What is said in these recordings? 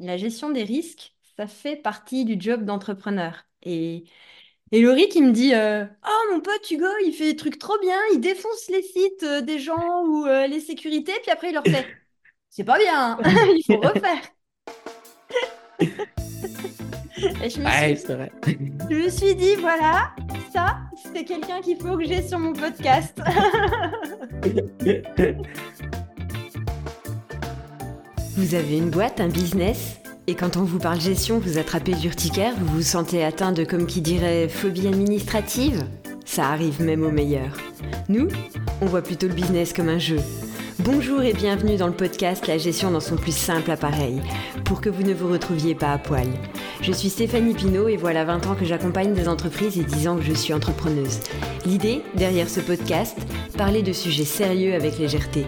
la gestion des risques, ça fait partie du job d'entrepreneur. Et, et Laurie qui me dit euh, Oh, mon pote Hugo, il fait des trucs trop bien, il défonce les sites euh, des gens ou euh, les sécurités, puis après il leur fait C'est pas bien, hein. il faut refaire. Et je me, Ouais, suis, c'est vrai. je me suis dit Voilà, ça, c'est quelqu'un qu'il faut que j'ai sur mon podcast. Vous avez une boîte, un business? Et quand on vous parle gestion, vous attrapez l'urticaire, vous vous sentez atteint de, comme qui dirait, phobie administrative? Ça arrive même aux meilleurs. Nous, on voit plutôt le business comme un jeu. Bonjour et bienvenue dans le podcast La gestion dans son plus simple appareil, pour que vous ne vous retrouviez pas à poil. Je suis Stéphanie Pinault et voilà 20 ans que j'accompagne des entreprises et 10 ans que je suis entrepreneuse. L'idée, derrière ce podcast, parler de sujets sérieux avec légèreté.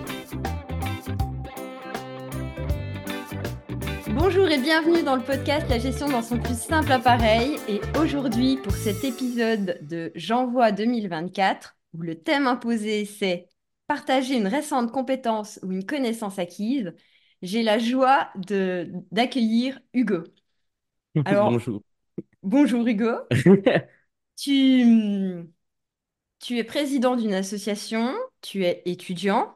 Bienvenue dans le podcast La gestion dans son plus simple appareil. Et aujourd'hui, pour cet épisode de J'envoie 2024, où le thème imposé c'est partager une récente compétence ou une connaissance acquise, j'ai la joie de d'accueillir Hugo. Alors, Bonjour. bonjour Hugo. Tu, tu es président d'une association, tu es étudiant.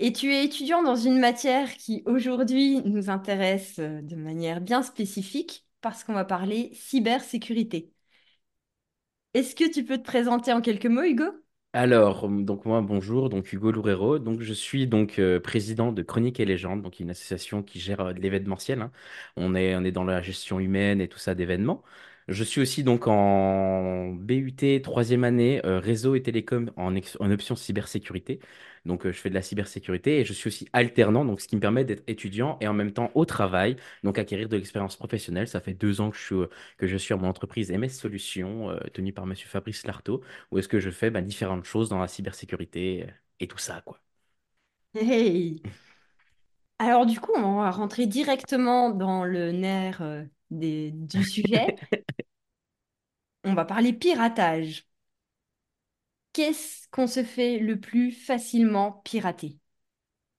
Et tu es étudiant dans une matière qui aujourd'hui nous intéresse euh, de manière bien spécifique parce qu'on va parler cybersécurité. Est-ce que tu peux te présenter en quelques mots, Hugo? Alors, donc moi, bonjour, donc Hugo Loureiro. Donc, je suis donc euh, président de Chroniques et Légendes, une association qui gère euh, l'événementiel. hein. On est, on est dans la gestion humaine et tout ça d'événements. Je suis aussi donc en BUT troisième année euh, réseau et télécom en, ex- en option cybersécurité. Donc, euh, je fais de la cybersécurité et je suis aussi alternant, donc ce qui me permet d'être étudiant et en même temps au travail, donc acquérir de l'expérience professionnelle. Ça fait deux ans que je suis, euh, que je suis à mon entreprise MS Solutions, euh, tenue par Monsieur Fabrice Lartaud où est-ce que je fais bah, différentes choses dans la cybersécurité euh, et tout ça, quoi. Hey! Alors du coup, on va rentrer directement dans le nerf euh, des- du sujet. On va parler piratage. Qu'est-ce qu'on se fait le plus facilement pirater?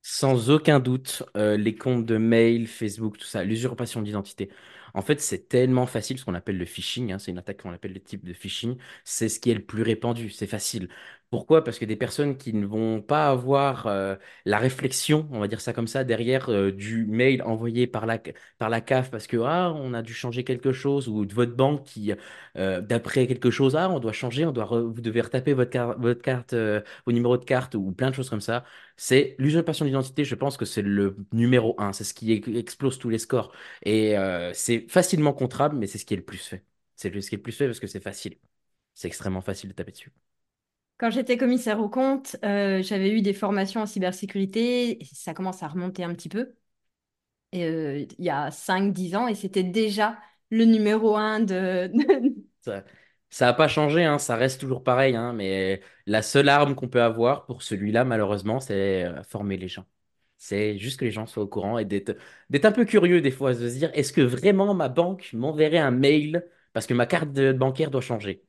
Sans aucun doute, euh, les comptes de mail, Facebook, tout ça, l'usurpation d'identité. En fait, c'est tellement facile ce qu'on appelle le phishing, hein, c'est une attaque qu'on appelle le type de phishing, c'est ce qui est le plus répandu, c'est facile. Pourquoi? Parce que des personnes qui ne vont pas avoir euh, la réflexion, on va dire ça comme ça, derrière euh, du mail envoyé par la, par la CAF parce que ah, on a dû changer quelque chose, ou de votre banque qui, euh, d'après quelque chose, ah, on doit changer, on doit vous devez retaper votre, votre carte, vos numéros de carte, ou plein de choses comme ça. C'est l'usurpation d'identité, je pense que c'est le numéro un, c'est ce qui ex- explose tous les scores. Et c'est facilement contrable, mais c'est ce qui est le plus fait. C'est ce qui est le plus fait parce que c'est facile. C'est extrêmement facile de taper dessus. Quand j'étais commissaire aux comptes, euh, j'avais eu des formations en cybersécurité ça commence à remonter un petit peu. Euh, il y a cinq dix ans et c'était déjà le numéro un de... Ça, n'a pas changé, hein, ça reste toujours pareil, hein, mais la seule arme qu'on peut avoir pour celui-là, malheureusement, c'est euh, former les gens. C'est juste que les gens soient au courant et d'être un peu curieux des fois, de se dire, est-ce que vraiment ma banque m'enverrait un mail? Parce que ma carte bancaire doit changer?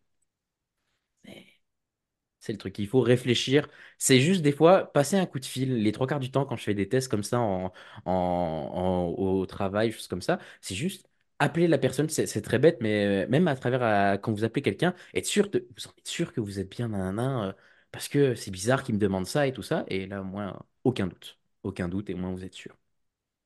C'est le truc, il faut réfléchir. C'est juste des fois passer un coup de fil. Les trois quarts du temps, quand je fais des tests comme ça en, en- en- au travail, choses comme ça, c'est juste appeler la personne. C'est c'est très bête, mais euh, même à travers quand vous appelez quelqu'un, être sûr de, vous en êtes sûr que vous êtes bien nanana, euh, parce que c'est bizarre qu'il me demande ça et tout ça. Et là, moi, aucun doute. Aucun doute, et au moins vous êtes sûr.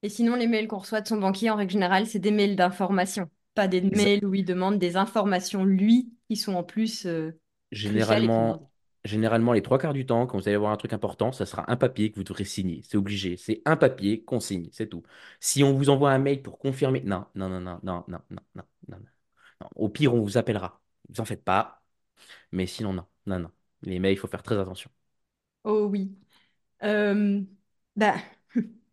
Et sinon, les mails qu'on reçoit de son banquier, en règle générale, c'est des mails d'information, pas des mails où il demande des informations, lui, qui sont en plus euh. Généralement, généralement, les trois quarts du temps, quand vous allez avoir un truc important, ça sera un papier que vous devrez signer. C'est obligé. C'est un papier qu'on signe, c'est tout. Si on vous envoie un mail pour confirmer, non, non, non, non, non, non, non, non, non, non. Au pire, on vous appellera. Vous en faites pas. Mais sinon, non, non, non. Les mails, il faut faire très attention. Oh oui. Euh, bah,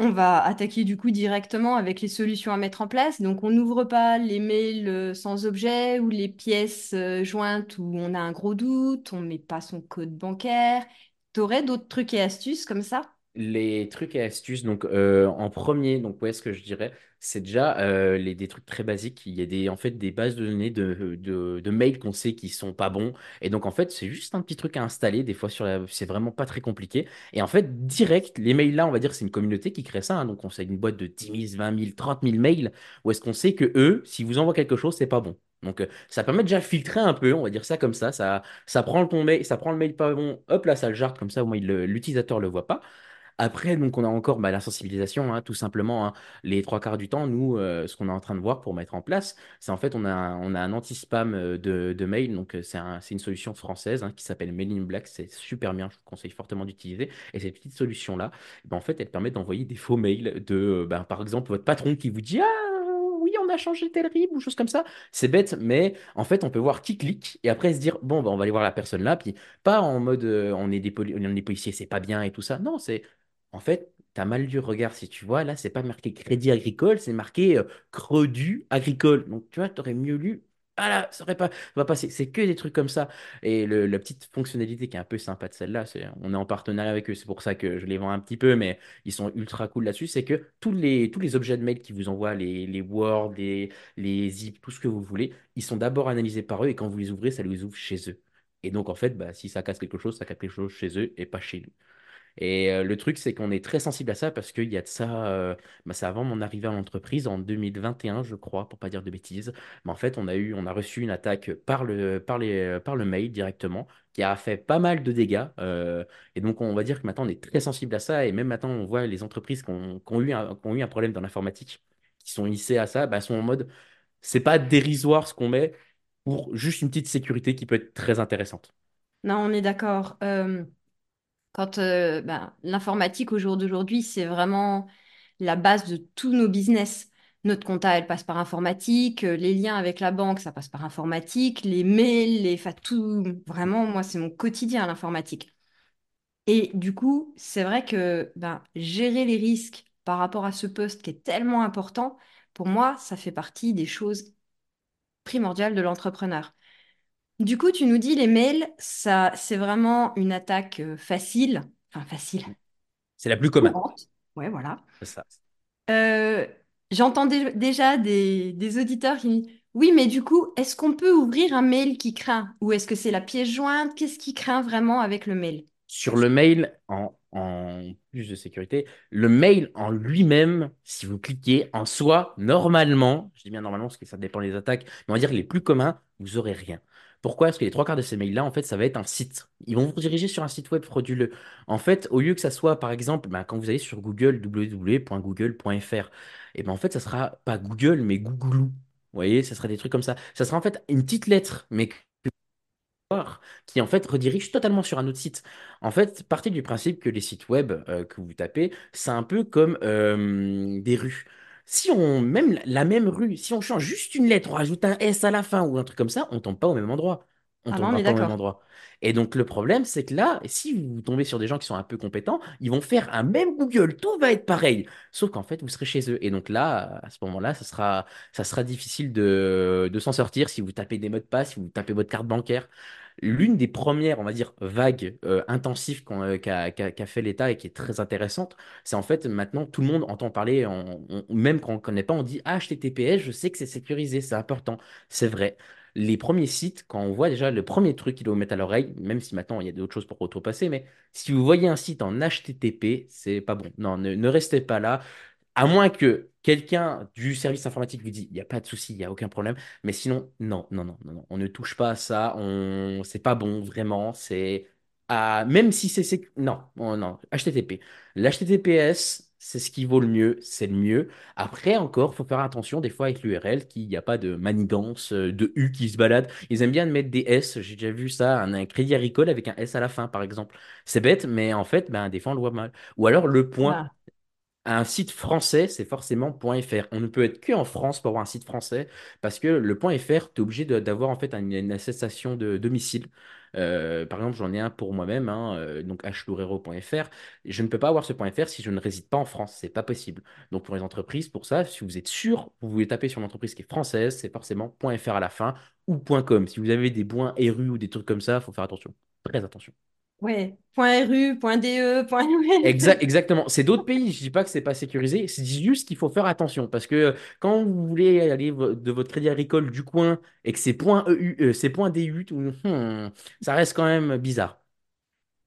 On va attaquer du coup directement avec les solutions à mettre en place. Donc, on n'ouvre pas les mails euh, sans objet ou les pièces euh, jointes où on a un gros doute, on ne met pas son code bancaire. Tu aurais d'autres trucs et astuces comme ça? Les trucs et astuces, donc euh, en premier, donc ouais, ce que je dirais, c'est déjà euh, les, des trucs très basiques. Il y a des, en fait des bases de données de, de, de mails qu'on sait qui sont pas bons. Et donc en fait, c'est juste un petit truc à installer. Des fois, c'est vraiment pas très compliqué. Et en fait, direct, les mails là, on va dire, c'est une communauté qui crée ça. hein. Donc on sait une boîte de 10 000, 20 000, 30 000 mails. Où est-ce qu'on sait que eux, s'ils vous envoient quelque chose, c'est pas bon. Donc euh, ça permet déjà de filtrer un peu, on va dire ça comme ça. Ça, ça prend le ton mail, ça prend le mail pas bon, hop là, ça le jarte comme ça, au moins l'utilisateur le voit pas. Après, donc, on a encore bah, la sensibilisation, hein, tout simplement. hein. Les trois quarts du temps, nous, euh, ce qu'on est en train de voir pour mettre en place, c'est en fait, on a, on a un anti-spam euh, de, de mail. Donc, euh, c'est un- une solution française hein, qui s'appelle Mail in Black. C'est super bien, je vous conseille fortement d'utiliser. Et cette petite solution-là, ben, en fait, elle permet d'envoyer des faux mails de, ben, par exemple, votre patron qui vous dit Ah, oui, on a changé tel RIB ou chose comme ça. C'est bête, mais en fait, on peut voir qui clique et après se dire Bon, ben, on va aller voir la personne là. Puis, pas en mode on est des policiers, c'est pas bien et tout ça. Non, c'est en fait, tu as mal lu, regarde, si tu vois, là, c'est pas marqué Crédit Agricole, c'est marqué euh, Agricole. Donc, tu vois, tu aurais mieux lu. Ah là, ça aurait pas, va passer. C'est que des trucs comme ça. Et la petite fonctionnalité qui est un peu sympa de celle-là, c'est on est en partenariat avec eux, c'est pour ça que je les vends un petit peu, mais ils sont ultra cool là-dessus. C'est que tous les, tous les objets de mail qui vous envoient, les, les Word, les, les zip, tout ce que vous voulez, ils sont d'abord analysés par eux et quand vous les ouvrez, ça les ouvre chez eux. Et donc, en fait, bah, si ça casse quelque chose, ça casse quelque chose chez eux et pas chez nous. Et le truc, c'est qu'on est très sensible à ça parce qu'il y a de ça, bah, c'est avant mon arrivée à l'entreprise en 2021, je crois, pour pas dire de bêtises. Mais en fait, on a eu, on a reçu une attaque par le, par les, par le mail directement qui a fait pas mal de dégâts. et donc, on va dire que maintenant, on est très sensible à ça. Et même maintenant, on voit les entreprises qui ont, eu un, eu un problème dans l'informatique, qui sont hissées à ça, bah, sont en mode, c'est pas dérisoire ce qu'on met pour juste une petite sécurité qui peut être très intéressante. Non, on est d'accord. Quand euh, ben, l'informatique au jour d'aujourd'hui, c'est vraiment la base de tous nos business. Notre compta, elle passe par informatique. euh, Les liens avec la banque, ça passe par informatique. Les mails, les. Vraiment, moi, c'est mon quotidien, l'informatique. Et du coup, c'est vrai que ben, gérer les risques par rapport à ce poste qui est tellement important, pour moi, ça fait partie des choses primordiales de l'entrepreneur. Du coup, tu nous dis les mails, ça, c'est vraiment une attaque euh, facile, enfin facile, C'est la plus commune. Ouais, voilà. C'est ça. Euh, j'entends dé- déjà des, des auditeurs qui me disent, oui, mais du coup, est-ce qu'on peut ouvrir un mail qui craint? Ou est-ce que c'est la pièce jointe? Qu'est-ce qui craint vraiment avec le mail? Sur le mail, en, en plus de sécurité, le mail en lui-même, si vous cliquez en soi, normalement, je dis bien normalement parce que ça dépend des attaques, mais on va dire les plus communs, vous aurez rien. Pourquoi? Parce que les trois quarts de ces mails-là, en fait, ça va être un site. Ils vont vous diriger sur un site web frauduleux. En fait, au lieu que ça soit, par exemple, ben, quand vous allez sur Google, www.google.fr, et ben en fait, ça sera pas Google, mais Googlou. Vous voyez, ça sera des trucs comme ça. Ça sera en fait une petite lettre, mais qui en fait redirige totalement sur un autre site. En fait, partez du principe que les sites web euh, que vous tapez, c'est un peu comme euh, des rues. Si on, même la même rue, si on change juste une lettre, on rajoute un S à la fin ou un truc comme ça, on tombe pas au même endroit. On Ah non, est pas au même endroit. Et donc le problème, c'est que là, si vous tombez sur des gens qui sont un peu compétents, ils vont faire un même Google, tout va être pareil. Sauf qu'en fait, vous serez chez eux. Et donc là, à ce moment-là, ça sera, ça sera difficile de, de s'en sortir si vous tapez des mots de passe, si vous tapez votre carte bancaire. L'une des premières, on va dire, vagues euh, intensives euh, qu'a, fait l'État et qui est très intéressante, c'est en fait maintenant tout le monde entend parler, même quand on ne connaît pas, on dit HTTPS, je sais que c'est sécurisé, c'est important. C'est vrai. Les premiers sites, quand on voit déjà le premier truc qu'il faut mettre à l'oreille, même si maintenant il y a d'autres choses pour auto-passer, mais si vous voyez un site en HTTP, c'est pas bon. Non, ne restez pas là. À moins que quelqu'un du service informatique vous dise, il n'y a pas de souci, il n'y a aucun problème. Mais sinon, non, non, non, non. On ne touche pas à ça. On... C'est pas bon, vraiment. C'est. Ah, même si c'est. Non, oh, non. HTTP. L'HTTPS, c'est ce qui vaut le mieux. C'est le mieux. Après, encore, faut faire attention des fois avec l'URL, qu'il n'y a pas de manigance, euh, de U qui se balade. Ils aiment bien mettre des S. J'ai déjà vu ça, un, un crédit agricole avec un S à la fin, par exemple. C'est bête, mais en fait, ben, des fois, on le voit mal. Ou alors le point. Voilà. Un site français, c'est forcément .fr. On ne peut être que en France pour avoir un site français parce que le .fr, tu es obligé d'avoir en fait une, une de domicile. Euh, par exemple, j'en ai un pour moi-même, hein, euh, donc hlourero.fr. Je ne peux pas avoir ce .fr si je ne réside pas en France. C'est pas possible. Donc pour les entreprises, pour ça, si vous êtes sûr, vous voulez taper sur une entreprise qui est française, c'est forcément .fr à la fin ou .com. Si vous avez des points .ru ou des trucs comme ça, il faut faire attention. Très attention. Ouais, point .ru, point .de, point... Exa- exactement. C'est d'autres pays. Je dis pas que c'est pas sécurisé. C'est juste qu'il faut faire attention parce que euh, quand vous voulez aller de votre crédit agricole du coin et que c'est point EU, euh, c'est point DU, tout, hmm, ça reste quand même bizarre.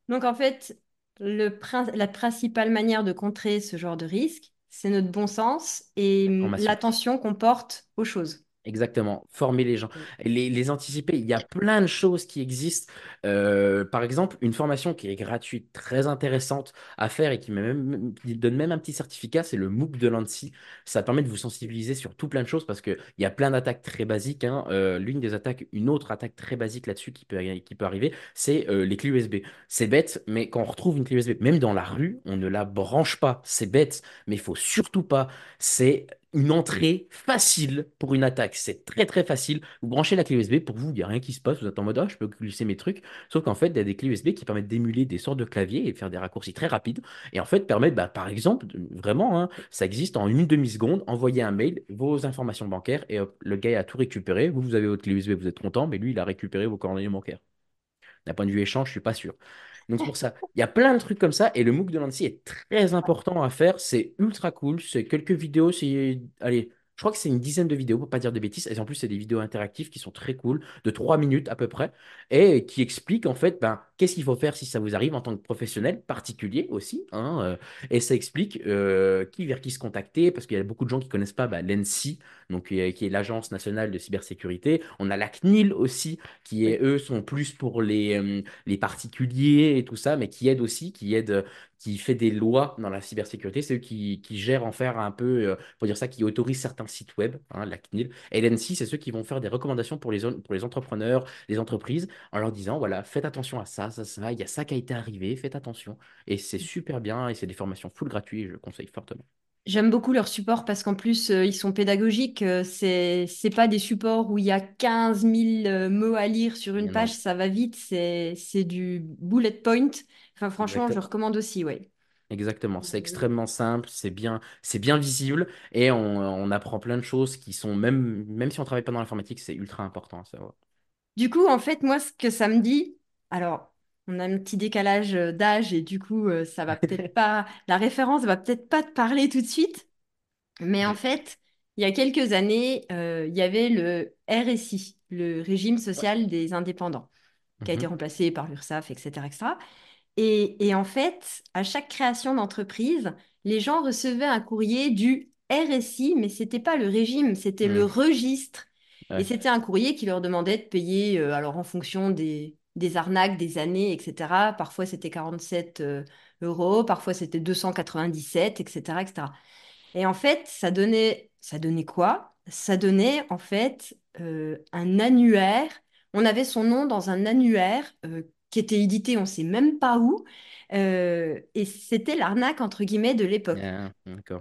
Donc en fait, le prin- la principale manière de contrer ce genre de risque, c'est notre bon sens et l'attention qu'on porte aux choses. Exactement, former les gens, Mm. les, les anticiper. Il y a plein de choses qui existent. Euh, par exemple, une formation qui est gratuite, très intéressante à faire et qui, met même, qui donne même un petit certificat, c'est le MOOC de l'ANSSI. Ça permet de vous sensibiliser sur tout plein de choses parce qu'il y a plein d'attaques très basiques. hein. Euh, l'une des attaques, une autre attaque très basique là-dessus qui peut, qui peut arriver, c'est euh, les clés USB. C'est bête, mais quand on retrouve une clé USB, même dans la rue, on ne la branche pas. C'est bête, mais il faut surtout pas. C'est une entrée facile pour une attaque. C'est très très facile. Vous branchez la clé USB, pour vous, il n'y a rien qui se passe. Vous êtes en mode, ah, je peux glisser mes trucs. Sauf qu'en fait, il y a des clés USB qui permettent d'émuler des sortes de claviers et faire des raccourcis très rapides. Et en fait, permettent, bah, par exemple, vraiment, hein, ça existe en une demi-seconde, envoyer un mail, vos informations bancaires, et le gars a tout récupéré. Vous, vous avez votre clé USB, vous êtes content, mais lui, il a récupéré vos coordonnées bancaires. D'un point de vue échange, je suis pas sûr. Donc pour ça, il y a plein de trucs comme ça et le MOOC de l'ANSSI est très important à faire. C'est ultra cool. C'est quelques vidéos. Allez, je crois que c'est une dizaine de vidéos pour pas dire de bêtises. Et en plus, c'est des vidéos interactives qui sont très cool, de trois minutes à peu près, et qui expliquent en fait, ben, qu'est-ce qu'il faut faire si ça vous arrive en tant que professionnel particulier aussi. hein, euh, et ça explique euh, qui vers qui se contacter parce qu'il y a beaucoup de gens qui connaissent pas l'ANSSI, donc euh, qui est l'Agence nationale de cybersécurité. On a la CNIL aussi qui est eux sont plus pour les euh, les particuliers et tout ça, mais qui aide aussi, qui aide, qui fait des lois dans la cybersécurité. C'est eux qui, qui gèrent en faire un peu, euh, pour dire ça, qui autorisent certains sites web, hein, la CNIL. Et l'NC, c'est ceux qui vont faire des recommandations pour les, pour les entrepreneurs, les entreprises, en leur disant, voilà, faites attention à ça, ça, ça, il y a ça qui a été arrivé, faites attention. Et c'est super bien, et c'est des formations full gratuites, je conseille fortement. J'aime beaucoup leur support parce qu'en plus, euh, ils sont pédagogiques. euh, c'est, c'est pas des supports où il y a 15 000 euh, mots à lire sur une page, ça va vite. C'est, c'est du bullet point. Enfin, franchement, je recommande aussi, ouais. Exactement, c'est extrêmement simple, c'est bien, c'est bien visible et on, on apprend plein de choses qui sont même, même si on travaille pas dans l'informatique, c'est ultra important à savoir. Du coup, en fait, moi, ce que ça me dit, alors, on a un petit décalage euh, d'âge et du coup, euh, ça va peut-être pas, la référence va peut-être pas te parler tout de suite, mais en fait, il y a quelques années, euh, il y avait le RSI, le régime social des indépendants, qui a été Mhm. remplacé par l'URSSAF, etc., etc. Et, et en fait, à chaque création d'entreprise, les gens recevaient un courrier du RSI, mais c'était pas le régime, c'était le Mhm. registre. Et c'était un courrier qui leur demandait de payer, euh, alors en fonction des, des arnaques, des années, etc. Parfois c'était 47 euh, euros, parfois c'était 297, etc., etc. Et en fait, ça donnait, ça donnait quoi? Ça donnait en fait euh, un annuaire. On avait son nom dans un annuaire euh, qui était édité, on ne sait même pas où. Euh, et c'était l'arnaque entre guillemets de l'époque. Ah.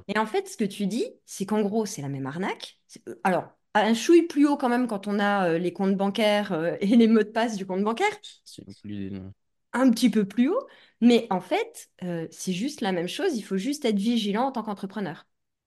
Et en fait, ce que tu dis, c'est qu'en gros, c'est la même arnaque. Alors, un chouille plus haut quand même quand on a euh, les comptes bancaires euh, et les mots de passe du compte bancaire, plus- un petit peu plus haut. Mais en fait, euh, c'est juste la même chose. Il faut juste être vigilant en tant qu'entrepreneur.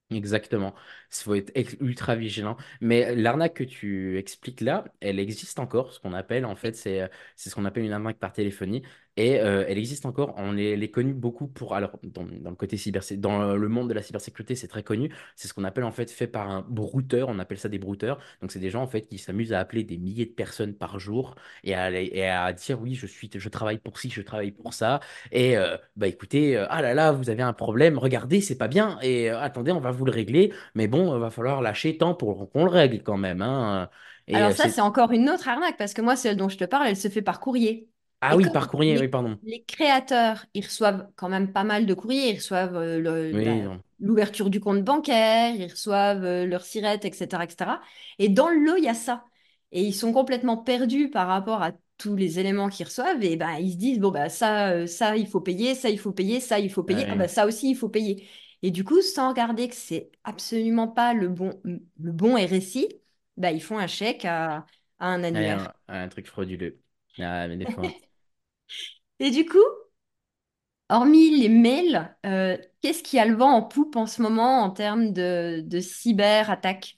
Exactement. Il faut être ultra vigilant. Mais l'arnaque que tu expliques là, elle existe encore. Ce qu'on appelle, en fait, c'est c'est ce qu'on appelle une arnaque par téléphonie. Et euh, elle existe encore. On est, elle est connue beaucoup pour. Alors, dans, dans le côté cyber, dans le monde de la cybersécurité, c'est très connu. C'est ce qu'on appelle, en fait, fait par un brouteur. On appelle ça des brouteurs. Donc, c'est des gens, en fait, qui s'amusent à appeler des milliers de personnes par jour et à, et à dire, oui, je suis, je travaille pour ci, je travaille pour ça. Et euh, bah écoutez, euh, ah là là, vous avez un problème, regardez, c'est pas bien. Et attendez, on va vous le régler. Mais bon, il va falloir lâcher tant pour qu'on le règle quand même. hein. Et Alors ça, c'est. encore une autre arnaque, parce que moi, celle dont je te parle, elle se fait par courrier. Ah Et oui, par courrier, oui, pardon. les créateurs, ils reçoivent quand même pas mal de courriers, ils reçoivent euh, Oui, l'ouverture du compte bancaire, ils reçoivent euh, leur sirette, etc., etc. Et dans le lot, il y a ça. Et ils sont complètement perdus par rapport à tous les éléments qu'ils reçoivent. Et ben, ils se disent, bon, bah, ça, euh, ça, il faut payer, ça, il faut payer, ça, il faut payer, ah, bah, ça aussi, il faut payer. Et du coup, sans regarder que c'est absolument pas le bon, le bon RSI, bah, ils font un chèque à à un Ouais, annuaire. un, un truc frauduleux. Ah, mais des fois. Et du coup, hormis les mails, euh, qu'est-ce qui a le vent en poupe en ce moment en termes de, de cyberattaque?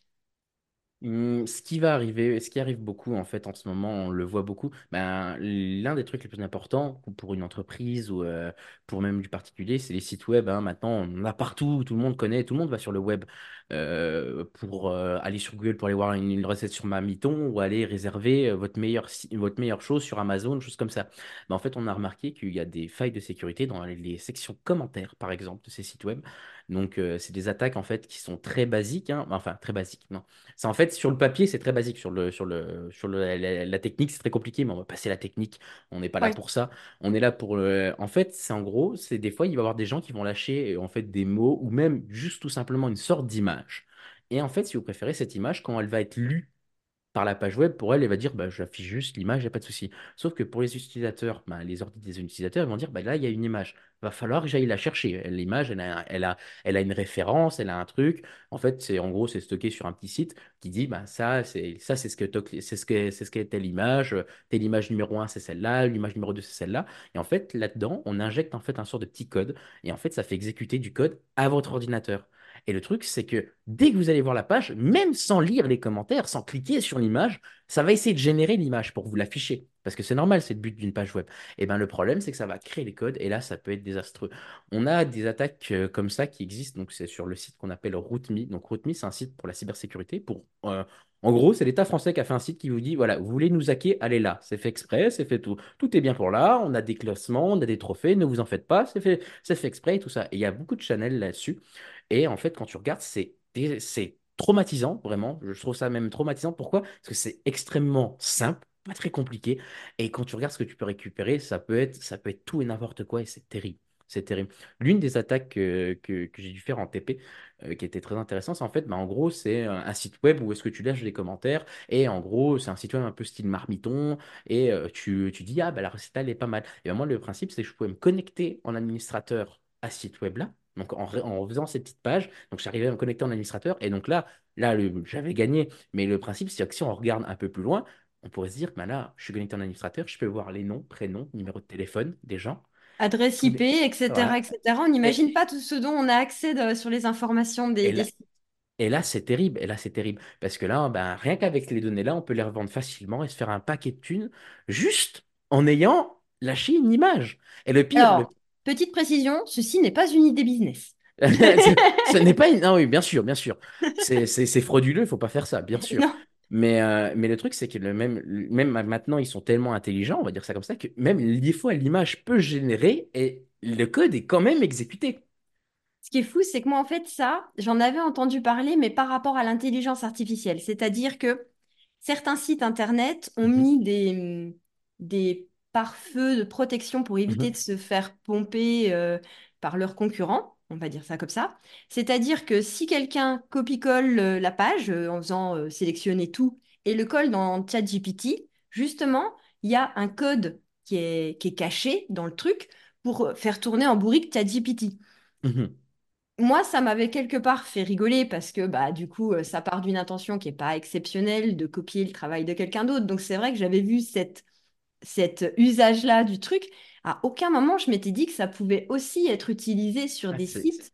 Hum, Ce qui va arriver, ce qui arrive beaucoup en fait en ce moment, on le voit beaucoup. Ben, l'un des trucs les plus importants pour une entreprise ou euh, pour même du particulier, c'est les sites web. hein. Maintenant, on en a partout, tout le monde connaît, tout le monde va sur le web euh, pour euh, aller sur Google pour aller voir une, une recette sur Mamiton ou aller réserver euh, votre meilleure, votre meilleure chose sur Amazon, choses comme ça. Ben, en fait, on a remarqué qu'il y a des failles de sécurité dans les, sections commentaires, par exemple, de ces sites web. Donc, euh, c'est des attaques en fait qui sont très basiques, hein. Enfin, très basiques, non c'est en fait sur le papier, c'est très basique. Sur le, sur le, sur le- la, la technique, c'est très compliqué, mais on va passer la technique. On n'est pas là pour ça. On est là pour le. En fait, c'est en gros, c'est des fois, il va y avoir des gens qui vont lâcher en fait des mots ou même juste tout simplement une sorte d'image. Et en fait, si vous préférez cette image, quand elle va être lue par la page web, pour elle, elle va dire bah, j'affiche juste l'image, il n'y a pas de souci. Sauf que pour les utilisateurs, bah, les ordi des utilisateurs, ils vont dire bah, là, il y a une image. Va falloir que j'aille la chercher. L'image, elle a, elle a, elle a une référence, elle a un truc. En fait, c'est en gros, c'est stocké sur un petit site qui dit bah, ça, c'est ça, c'est ce que c'est ce que c'est ce qu'est telle image. Telle image numéro un c'est celle-là. L'image numéro 2 c'est celle-là. Et en fait, là-dedans, on injecte en fait un sort de petit code. Et en fait, ça fait exécuter du code à votre ordinateur. Et le truc, c'est que dès que vous allez voir la page, même sans lire les commentaires, sans cliquer sur l'image, ça va essayer de générer l'image pour vous l'afficher. Parce que c'est normal, c'est le but d'une page web. Et bien le problème, c'est que ça va créer les codes et là, ça peut être désastreux. On a des attaques euh, comme ça qui existent. Donc, c'est sur le site qu'on appelle RootMe. Donc, RootMe, c'est un site pour la cybersécurité. Pour, euh, en gros, c'est l'État français qui a fait un site qui vous dit voilà, vous voulez nous hacker, allez là. C'est fait exprès, c'est fait tout. Tout est bien pour là. On a des classements, on a des trophées, ne vous en faites pas, c'est fait, fait exprès et tout ça. Et il y a beaucoup de channels là-dessus. Et en fait, quand tu regardes, c'est traumatisant, vraiment. Je trouve ça même traumatisant. Pourquoi? Parce que c'est extrêmement simple, pas très compliqué. Et quand tu regardes ce que tu peux récupérer, ça peut être, ça peut être tout et n'importe quoi et c'est terrible. C'est terrible. L'une des attaques que, que- j'ai dû faire en TP, euh, qui était très intéressante, c'est en fait, bah, en gros, c'est un, un site web où est-ce que tu lâches des commentaires. Et en gros, c'est un site web un peu style marmiton. Et euh, tu, tu dis, ah, bah, la recette, elle est pas mal. Et ben, moi, le principe, c'est que je pouvais me connecter en administrateur à ce site web-là. Donc, en, en faisant ces petites pages, donc j'arrivais à me connecter en administrateur. Et donc là, là j'avais gagné. Mais le principe, c'est que si on regarde un peu plus loin, on pourrait se dire bah là, je suis connecté en administrateur, je peux voir les noms, prénoms, numéro de téléphone des gens. Adresse IP, etc., Voilà. etc. On n'imagine Et, pas tout ce dont on a accès de- sur les informations des, et des là, sites. et là c'est terrible. Et là, c'est terrible. Parce que là, ben, rien qu'avec les données-là, on peut les revendre facilement et se faire un paquet de thunes juste en ayant lâché une image. Et le pire, Alors, petite précision, ceci n'est pas une idée business. Ce n'est pas une... Non, oui, bien sûr, bien sûr. C'est frauduleux, il faut pas faire ça, bien sûr. Non. Mais, euh, mais le truc, c'est que le même, même maintenant, ils sont tellement intelligents, on va dire ça comme ça, que même des fois, l'image peut générer et le code est quand même exécuté. Ce qui est fou, c'est que moi, en fait, ça, j'en avais entendu parler, mais par rapport à l'intelligence artificielle. C'est-à-dire que certains sites Internet ont Mhm, mis des, des pare-feux de protection pour éviter mhm, de se faire pomper euh, par leurs concurrents. On va dire ça comme ça. C'est-à-dire que si quelqu'un copie-colle euh, la page euh, en faisant sélectionner tout et le colle dans ChatGPT, justement, il y a un code qui est, qui est caché dans le truc pour faire tourner en bourrique ChatGPT mhm. moi, ça m'avait quelque part fait rigoler parce que bah du coup, ça part d'une intention qui est pas exceptionnelle de copier le travail de quelqu'un d'autre. Donc c'est vrai que j'avais vu cette, cet usage-là du truc. À aucun moment, je m'étais dit que ça pouvait aussi être utilisé sur Ah, des sites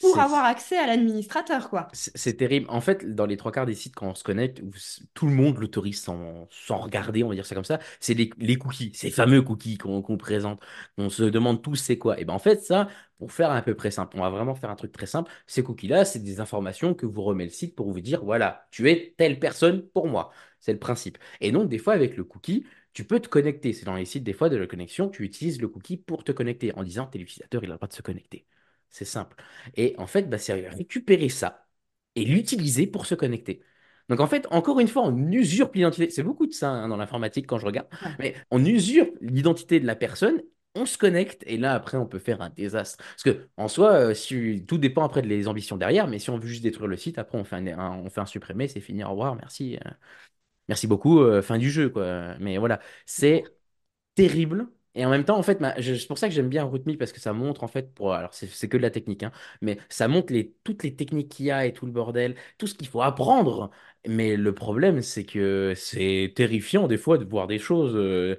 pour avoir accès à l'administrateur, quoi. C'est terrible. En fait, dans les trois quarts des sites, quand on se connecte, où tout le monde l'autorise sans, sans regarder, on va dire ça comme ça, c'est les, les cookies, ces fameux cookies qu'on qu'on présente. On se demande tous c'est quoi. Et ben en fait, ça, pour faire un peu près simple, on va vraiment faire un truc très simple. Ces cookies-là, c'est des informations que vous remet le site pour vous dire, voilà, tu es telle personne pour moi. C'est le principe. Et donc, des fois, avec le cookie, tu peux te connecter. C'est dans les sites, des fois, de la connexion, tu utilises le cookie pour te connecter en disant, tel utilisateur, il a le droit de se connecter. C'est simple. Et en fait, bah, c'est récupérer ça et l'utiliser pour se connecter. Donc en fait, encore une fois, on usurpe l'identité. C'est beaucoup de ça hein, dans l'informatique quand je regarde. Mais on usurpe l'identité de la personne, on se connecte et là après on peut faire un désastre. Parce que en soi, euh, si, tout dépend après des ambitions derrière. Mais si on veut juste détruire le site, après on fait un, un- on fait un supprimer, c'est fini, au revoir, merci, euh, merci beaucoup, euh, fin du jeu quoi. Mais voilà, c'est terrible. Et en même temps, en fait, c'est pour ça que j'aime bien RootMe parce que ça montre, en fait, alors c'est c'est que de la technique, hein, mais ça montre les, toutes les techniques qu'il y a et tout le bordel, tout ce qu'il faut apprendre. Mais le problème, c'est que c'est terrifiant des fois de voir des choses euh,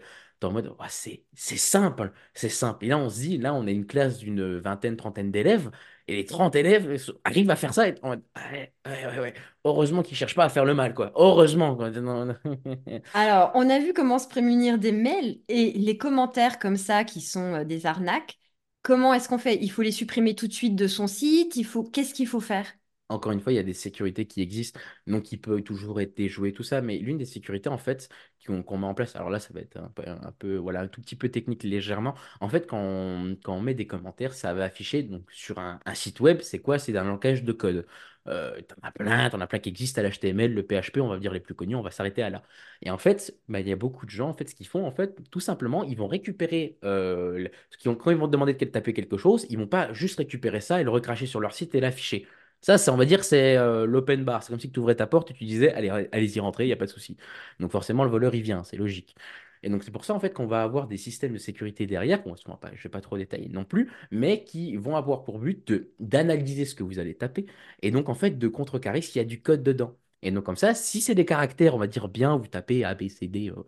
le mode, Ah, c'est simple, c'est simple. Et là, on se dit, là, on a une classe d'une vingtaine, trentaine d'élèves. Et les 30 élèves arrivent à faire ça et en ouais, ouais. Heureusement qu'ils cherchent pas à faire le mal, quoi. Heureusement. Alors, on a vu comment se prémunir des mails et les commentaires comme ça qui sont euh, des arnaques. Comment est-ce qu'on fait? Il faut les supprimer tout de suite de son site. Il faut... Qu'est-ce qu'il faut faire? Encore une fois, il y a des sécurités qui existent, donc qui peuvent toujours être déjouées, tout ça. Mais l'une des sécurités, en fait, qu'on met en place, alors là, ça va être un peu, un peu, voilà, un tout petit peu technique légèrement. En fait, quand on, met des commentaires, ça va afficher donc, sur un, site web, c'est quoi? C'est un langage de code. Euh, t'en as plein, t'en as plein qui existent à l'HTML, le PHP, on va dire les plus connus, on va s'arrêter à là. Et en fait, bah, il y a beaucoup de gens, en fait, ce qu'ils font, en fait, tout simplement, ils vont récupérer, euh, quand ils vont demander de taper quelque chose, ils vont pas juste récupérer ça et le recracher sur leur site et l'afficher. Ça, on va dire, c'est euh, l'open bar. C'est comme si tu ouvrais ta porte et tu disais, allez, allez-y rentrer, il n'y a pas de souci. Donc forcément, le voleur, il vient, c'est logique. Et donc c'est pour ça, en fait, qu'on va avoir des systèmes de sécurité derrière, bon, je ne vais pas trop détailler non plus, mais qui vont avoir pour but d'analyser ce que vous allez taper et donc, en fait, de contrecarrer s'il y a du code dedans. Et donc, comme ça, si c'est des caractères, on va dire bien, vous tapez A, B, C, D, euh,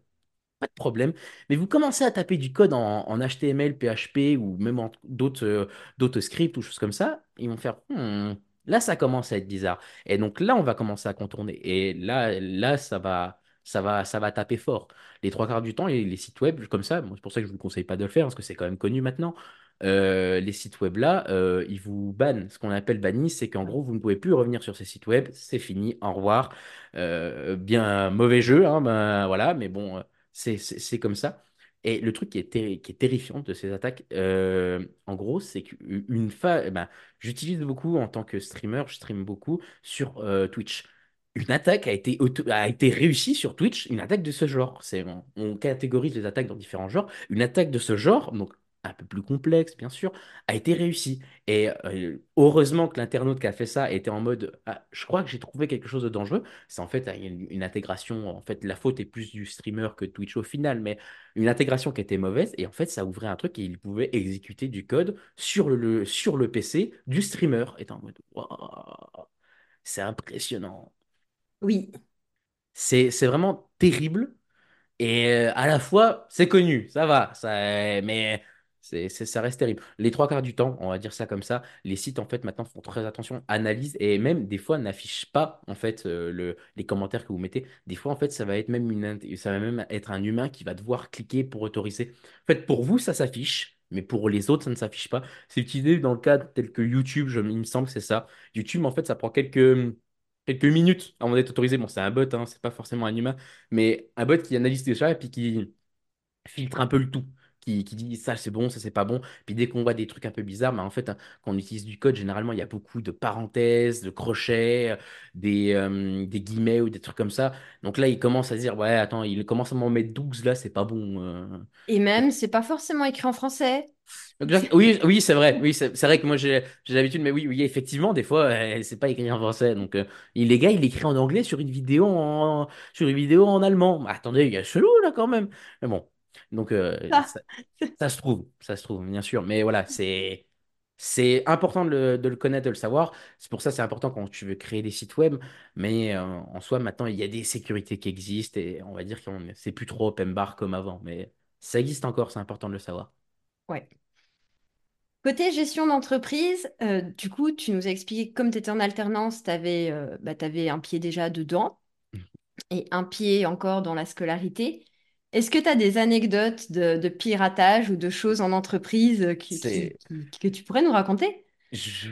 pas de problème. Mais vous commencez à taper du code en, HTML, PHP ou même d'autres euh, scripts ou choses comme ça, ils vont faire Hmm, là ça commence à être bizarre. Et donc là on va commencer à contourner. Et là là ça va ça va ça va taper fort. Les trois quarts du temps les, les sites web comme ça, c'est pour ça que je vous conseille pas de le faire parce que c'est quand même connu maintenant. Euh, les sites web là, euh, ils vous bannent. Ce qu'on appelle banni, c'est qu'en gros vous ne pouvez plus revenir sur ces sites web. C'est fini. Au revoir. Euh, bien mauvais jeu, hein, ben, voilà. Mais bon. c'est comme ça. Et le truc qui est, qui est terrifiant de ces attaques, euh, en gros, c'est qu'une fois, eh ben, j'utilise beaucoup en tant que streamer, je stream beaucoup sur euh, Twitch. Une attaque a été, a été réussie sur Twitch, une attaque de ce genre. On, on catégorise les attaques dans différents genres. Une attaque de ce genre, donc un peu plus complexe, bien sûr, a été réussie. Et euh, heureusement que l'internaute qui a fait ça était en mode, Ah, je crois que j'ai trouvé quelque chose de dangereux. C'est en fait une, une intégration. En fait, la faute est plus du streamer que Twitch au final, mais une intégration qui était mauvaise. Et en fait, ça ouvrait un truc et il pouvait exécuter du code sur le, sur le PC du streamer. Et en mode, Waouh, c'est impressionnant. Oui. C'est, c'est vraiment terrible. Et euh, à la fois, c'est connu, ça va, ça, mais c'est, ça reste terrible. Les trois quarts du temps, on va dire ça comme ça, les sites en fait maintenant font très attention, analysent et même des fois n'affichent pas en fait euh, le, les commentaires que vous mettez. Des fois en fait ça va être même une, ça va même être un humain qui va devoir cliquer pour autoriser. En fait pour vous ça s'affiche, mais pour les autres ça ne s'affiche pas. C'est utilisé dans le cadre tel que YouTube, je, il me semble c'est ça. YouTube en fait ça prend quelques quelques minutes avant d'être autorisé. Bon c'est un bot, hein, c'est pas forcément un humain mais un bot qui analyse déjà et puis qui filtre un peu le tout, qui, qui dit ça c'est bon, ça c'est pas bon. Puis dès qu'on voit des trucs un peu bizarres, mais en fait, hein, quand on utilise du code, généralement il y a beaucoup de parenthèses, de crochets, euh, des, euh, des guillemets ou des trucs comme ça. Donc là, il commence à dire, ouais, attends, il commence à m'en mettre 12 là, c'est pas bon. euh. Et même, c'est pas forcément écrit en français. Oui, oui, c'est vrai. Oui, c'est vrai que moi j'ai j'ai l'habitude, mais oui, oui, effectivement, des fois, euh, c'est pas écrit en français. Donc, euh, et les gars, il écrit en anglais sur une vidéo en sur une vidéo en allemand. Bah, attendez, il y a chelou là quand même. Mais bon, donc euh, Ah. ça, ça se trouve, ça se trouve, bien sûr. Mais voilà, c'est c'est important de le, de le connaître, de le savoir. C'est pour ça que c'est important quand tu veux créer des sites web. Mais euh, en soi, maintenant, il y a des sécurités qui existent et on va dire que c'est plus trop open bar comme avant. Mais ça existe encore, c'est important de le savoir. Ouais. Côté gestion d'entreprise, euh, du coup, tu nous as expliqué que comme tu étais en alternance, tu avais, un pied déjà dedans et un pied encore dans la scolarité. Est-ce que tu as des anecdotes de, de piratage ou de choses en entreprise qui- qui- C'est qui- que tu pourrais nous raconter? Je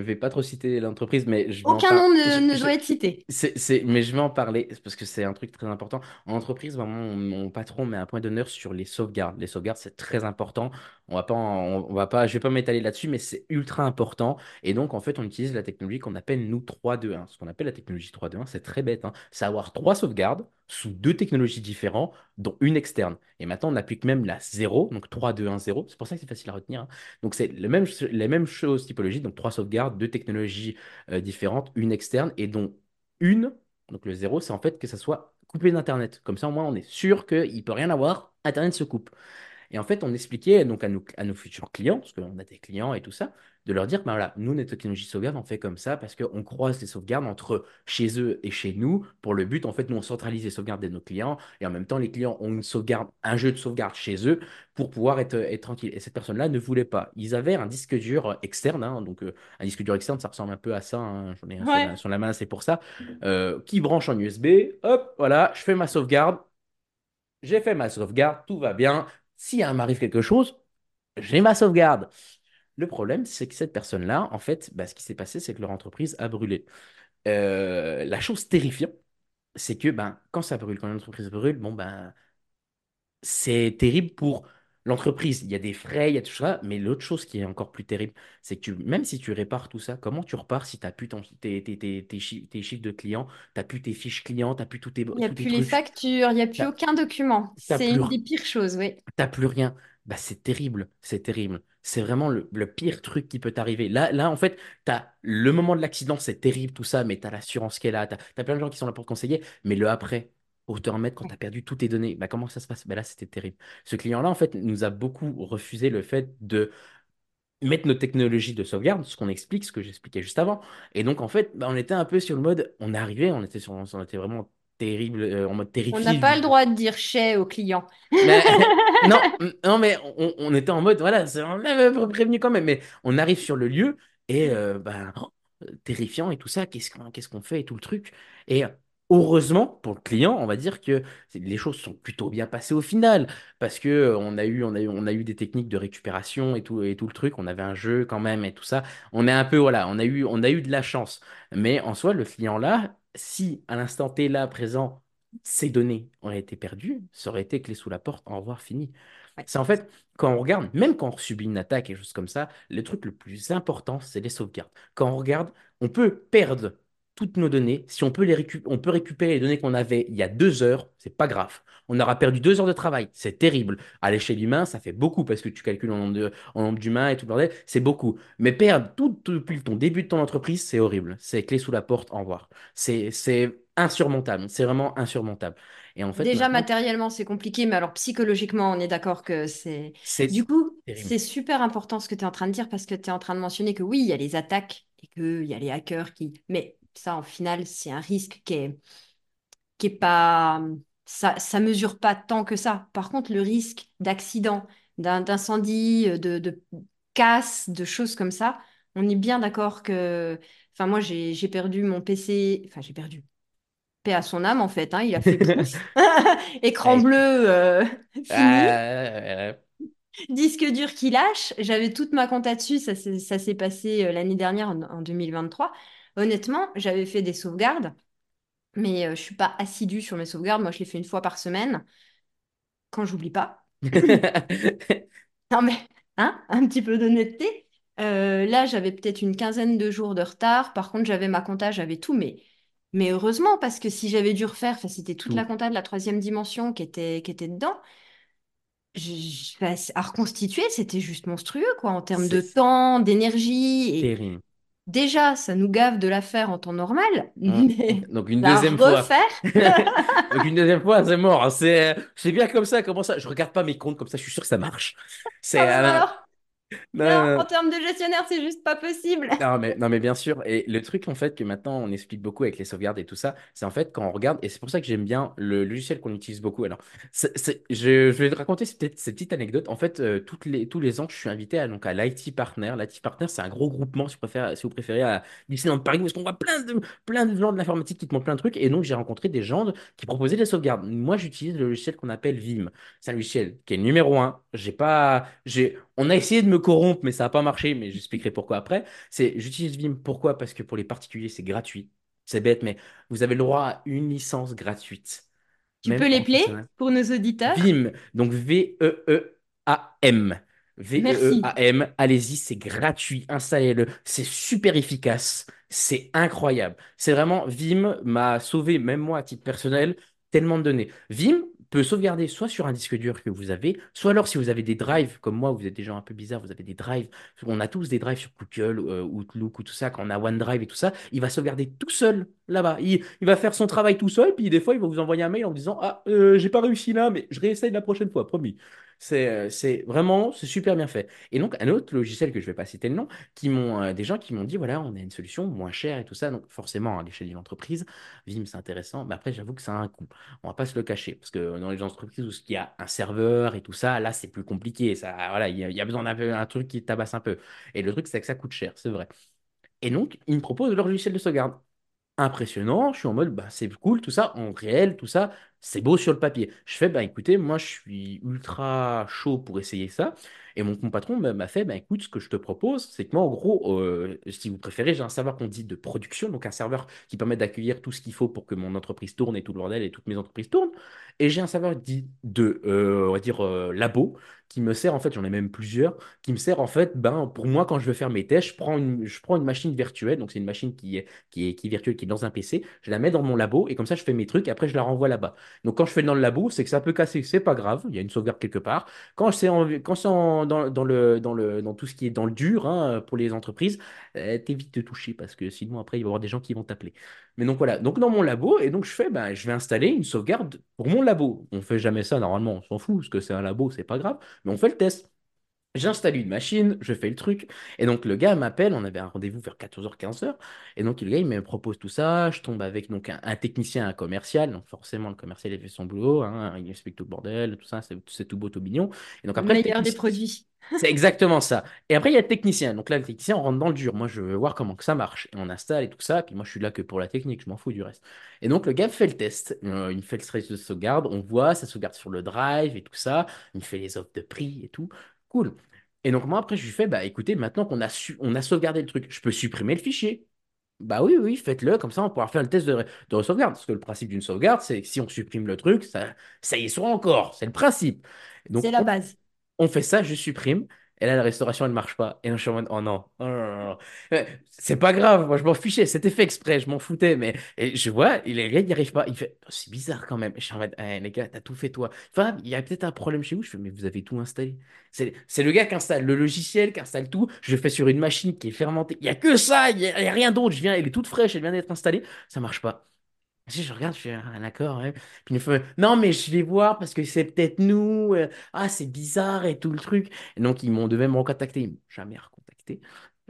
vais pas trop citer l'entreprise, mais je vais en Aucun nom ne, doit être cité. C'est, c'est- mais je vais en parler parce que c'est un truc très important. En entreprise, vraiment, mon, mon patron met un point d'honneur sur les sauvegardes. Les sauvegardes, c'est très important. On va pas, en- on, va pas, je vais pas m'étaler là-dessus, mais c'est ultra important. Et donc, en fait, on utilise la technologie qu'on appelle nous 3-2-1. Ce qu'on appelle la technologie 3-2-1, c'est très bête, hein. C'est avoir trois sauvegardes sous deux technologies différentes, dont une externe. Et maintenant, on applique même la 0, donc 3-2-1-0. C'est pour ça que c'est facile à retenir. hein. Donc, c'est les mêmes choses typologiques, donc trois sauvegardes, deux technologies euh, différentes, une externe, et dont une, donc le zéro, c'est en fait que ça soit coupé d'Internet. Comme ça, au moins, on est sûr qu'il ne peut rien avoir, Internet se coupe. Et en fait, on expliquait donc à nos, à nos futurs clients, parce qu'on a des clients et tout ça, de leur dire, ben voilà, nous, notre technologie de sauvegarde, on fait comme ça parce qu'on croise les sauvegardes entre chez eux et chez nous. Pour le but, en fait, nous, on centralise les sauvegardes de nos clients et en même temps, les clients ont une sauvegarde, un jeu de sauvegarde chez eux pour pouvoir être, être tranquille. Et cette personne-là ne voulait pas. Ils avaient un disque dur externe, hein, donc euh, un disque dur externe, ça ressemble un peu à ça. hein, J'en ai un sur Ouais. la, sur la main, c'est pour ça. euh, qui branche en USB. Hop, voilà, je fais ma sauvegarde. J'ai fait ma sauvegarde, tout va bien. Si il m'arrive quelque chose, j'ai ma sauvegarde. Le problème, c'est que cette personne-là, en fait, bah, ce qui s'est passé, c'est que leur entreprise a brûlé. Euh, la chose terrifiante, c'est que ben, quand ça brûle, quand une entreprise brûle, bon, ben, c'est terrible pour l'entreprise. Il y a des frais, il y a tout ça, mais l'autre chose qui est encore plus terrible, c'est que tu, même si tu répares tout ça, comment tu repars si tu n'as plus ton, tes, tes, tes, tes chi- tes chiffres de clients, tu n'as plus tes fiches clients, tu n'as plus tous tes, Il n'y a plus les factures, il n'y a plus tu aucun document. n'as C'est une des pires choses, oui. T'as plus rien. Bah, c'est terrible, c'est terrible. C'est vraiment le, le pire truc qui peut t'arriver. Là, là, en fait, le moment de l'accident, c'est terrible, tout ça, mais t'as l'assurance qui est là, t'as, t'as plein de gens qui sont là pour te conseiller, mais le après, pour te remettre quand t'as perdu toutes tes données, bah, comment ça se passe? Bah, là, c'était terrible. Ce client-là, en fait, nous a beaucoup refusé le fait de mettre nos technologies de sauvegarde, ce qu'on explique, ce que j'expliquais juste avant. Et donc, en fait, bah, on était un peu sur le mode, on est arrivé, on était, sur, on était vraiment terrible, euh, en mode On terrifié. n'a pas le droit de dire chez aux clients. mais, non, non, mais on, on était en mode, voilà, c'est- on avait prévenu quand même, mais on arrive sur le lieu et euh, ben, oh, terrifiant et tout ça, qu'est-ce qu'on qu'est-ce qu'on fait et tout le truc. Et heureusement pour le client, on va dire que les choses sont plutôt bien passées au final, parce que euh, on a eu, on a eu, on a eu des techniques de récupération et tout, et tout le truc, on avait un jeu quand même et tout ça. On est un peu, voilà, on a eu, on a eu de la chance. Mais en soi, le client là, si à l'instant T là, présent, ces données auraient été perdues, ça aurait été clé sous la porte, au revoir, fini. Ouais. C'est en fait, quand on regarde, même quand on subit une attaque et choses comme ça, le truc le plus important, c'est les sauvegardes. Quand on regarde, on peut perdre toutes nos données. Si on peut, les récu- on peut récupérer les données qu'on avait il y a deux heures, c'est pas grave. On aura perdu deux heures de travail, c'est terrible. À l'échelle humaine, ça fait beaucoup parce que tu calcules en nombre d'humains et tout le bordel, c'est beaucoup. Mais perdre tout depuis ton début de ton entreprise, c'est horrible. C'est clé sous la porte, au revoir. C'est, insurmontable. C'est vraiment insurmontable. Et en fait, Déjà maintenant, matériellement, c'est compliqué, mais alors psychologiquement, on est d'accord que c'est... Du coup, c'est super important ce que tu es en train de dire parce que tu es en train de mentionner que oui, il y a les attaques et qu'il y a les hackers qui... Mais ça, en final, c'est un risque qui est, qui est pas... Ça, ça mesure pas tant que ça. Par contre, le risque d'accident, d'incendie, de, de casse, de choses comme ça, on est bien d'accord que... Enfin, moi, j'ai perdu mon PC... Enfin, j'ai perdu paix à son âme, en fait. hein, il a fait. Écran Ouais. bleu, euh, fini. Euh, Disque dur qui lâche. J'avais toute ma compta dessus. Ça, s'est- ça s'est passé euh, l'année dernière, en, en 2023. Honnêtement, j'avais fait des sauvegardes, mais euh, je suis pas assidue sur mes sauvegardes. Moi, je les fais une fois par semaine, quand j'oublie pas. Non, mais hein, un petit peu d'honnêteté. Euh, là, j'avais peut-être une quinzaine de jours de retard. Par contre, j'avais ma compta, j'avais tout. Mais, mais heureusement, parce que si j'avais dû refaire, c'était toute la Tout. compta de la troisième dimension qui était, qui était dedans. Je- je- à reconstituer, c'était juste monstrueux, quoi, en termes de temps, d'énergie. Et. Déjà, ça nous gave de la faire en temps normal, Mm. mais Donc une la deuxième fois. refaire, Donc une deuxième fois, c'est mort. C'est c'est bien comme ça. Comment ça? Je regarde pas mes comptes comme ça. Je suis sûr que ça marche. C'est ah, euh, alors, non, non, non, en termes de gestionnaire, c'est juste pas possible. Non mais, non mais bien sûr, et le truc en fait que maintenant on explique beaucoup avec les sauvegardes et tout ça, c'est en fait quand on regarde, et c'est pour ça que j'aime bien le logiciel qu'on utilise beaucoup. Alors, c'est- c'est- je, je vais te raconter cette, petite- cette petite anecdote. En fait, euh, toutes les, tous les ans, je suis invité à, donc, à l'IT Partner. L'IT Partner, c'est un gros groupement, si vous préférez, si vous préférez à Disneyland Paris, parce qu'on voit plein de, plein de gens de l'informatique qui te montrent plein de trucs, et donc j'ai rencontré des gens de- qui proposaient des sauvegardes. Moi, j'utilise le logiciel qu'on appelle Vim. C'est un logiciel qui est numéro un. J'ai pas, j'ai, on a essayé de me corrompre, mais ça n'a pas marché, mais j'expliquerai pourquoi après. C'est, j'utilise Vim, pourquoi? Parce que pour les particuliers, c'est gratuit. C'est bête, mais vous avez le droit à une licence gratuite, Tu même peux les player pour nos auditeurs? Vim, donc V-E-E-A-M. V-E-E-A-M, allez-y, c'est gratuit, installez-le, c'est super efficace, c'est incroyable. C'est vraiment, Vim m'a sauvé, même moi à titre personnel, tellement de données. Vim peut sauvegarder soit sur un disque dur que vous avez, soit alors si vous avez des drives, comme moi, vous êtes des gens un peu bizarres, vous avez des drives, on a tous des drives sur Google, euh, Outlook ou tout ça, quand on a OneDrive et tout ça, il va sauvegarder tout seul là-bas. Il, va faire son travail tout seul, puis des fois, il va vous envoyer un mail en vous disant Ah, euh, j'ai pas réussi là, mais je réessaye la prochaine fois, promis. C'est euh, c'est vraiment, c'est super bien fait. Et donc, un autre logiciel que je vais pas citer le nom, qui euh, des gens qui m'ont dit voilà, on a une solution moins chère et tout ça. Donc, forcément, à l'échelle d'une entreprise, Vim, c'est intéressant. Mais après, j'avoue que ça a un coût. On va pas se le cacher. Parce que dans les entreprises où il y a un serveur et tout ça, là, c'est plus compliqué. Ça, voilà, il y, a il y a besoin d'un truc qui tabasse un peu. Et le truc, c'est que ça coûte cher, c'est vrai. Et donc, ils me proposent leur logiciel de sauvegarde impressionnant. Je suis en mode, bah, c'est cool, tout ça, en réel, tout ça, c'est beau sur le papier. Je fais, bah, écoutez, moi, je suis ultra chaud pour essayer ça. Et mon, mon patron m'a m'a fait, bah, écoute, ce que je te propose, c'est que moi, en gros, euh, si vous préférez, j'ai un serveur qu'on dit de production, donc un serveur qui permet d'accueillir tout ce qu'il faut pour que mon entreprise tourne et tout le bordel et toutes mes entreprises tournent. Et j'ai un serveur dit de, euh, on va dire, euh, labo, qui me sert, en fait, j'en ai même plusieurs, qui me sert, en fait, ben, pour moi, quand je veux faire mes tests, je prends une, je prends une machine virtuelle, donc c'est une machine qui est qui est, qui est virtuelle, qui est dans un PC, je la mets dans mon labo et comme ça je fais mes trucs et après je la renvoie là-bas. Donc quand je fais dans le labo, c'est que ça peut casser, c'est pas grave, il y a une sauvegarde quelque part. Quand c'est dans, dans le, dans le, dans tout ce qui est dans le dur hein, pour les entreprises, euh, t'évites de toucher parce que sinon après il va y avoir des gens qui vont t'appeler. Mais donc voilà, donc dans mon labo, et donc je fais, ben, je vais installer une sauvegarde pour mon labo. On fait jamais ça normalement, on s'en fout, parce que c'est un labo, c'est pas grave, mais on fait le test. J'installe une machine, je fais le truc. Et donc, le gars m'appelle, on avait un rendez-vous vers 14h, 15h. Et donc, le gars, il me propose tout ça. Je tombe avec donc, un, un technicien, un commercial. Donc, forcément, le commercial, il fait son boulot. hein, il explique tout le bordel, tout ça. C'est tout beau, tout mignon. Et donc, après, le meilleur des produits. C'est exactement ça. Et après, il y a le technicien. Donc là, le technicien, on rentre dans le dur. Moi, je veux voir comment que ça marche. Et on installe et tout ça. Puis moi, je suis là que pour la technique. Je m'en fous du reste. Et donc, le gars fait le test. Euh, il fait le stress de sauvegarde. On voit, ça sauvegarde sur le drive et tout ça. Il fait les offres de prix et tout. Cool. Et donc, moi, après, je lui fais, bah écoutez, maintenant qu'on a, su- on a sauvegardé le truc, je peux supprimer le fichier. Bah oui, oui, faites-le, comme ça on pourra faire le test de, de sauvegarde. Parce que le principe d'une sauvegarde, c'est que si on supprime le truc, ça, ça y est sera encore. C'est le principe. C'est la base. on fait ça, je supprime. Et là, la restauration, elle marche pas. Et là, je suis en mode, oh non, oh C'est pas grave, moi, je m'en fichais. C'était fait exprès, je m'en foutais. Mais je vois, les gars, il n'y arrive pas. Il fait, Oh, c'est bizarre quand même. Et je suis en mode, Eh, les gars, t'as tout fait toi. Enfin, il y a peut-être un problème chez vous. Je fais, mais vous avez tout installé. C'est le gars qui installe le logiciel, qui installe tout. Je le fais sur une machine qui est fermentée. Il n'y a que ça, il n'y a, rien d'autre. Je viens, elle est toute fraîche, elle vient d'être installée. Ça marche pas. Si je regarde, je fais un accord, ouais. Puis il me fait, non, mais je vais voir parce que c'est peut-être nous. euh, ah, c'est bizarre et tout le truc. Et donc, ils m'ont de même me recontacter. Ils m'ont jamais recontacté.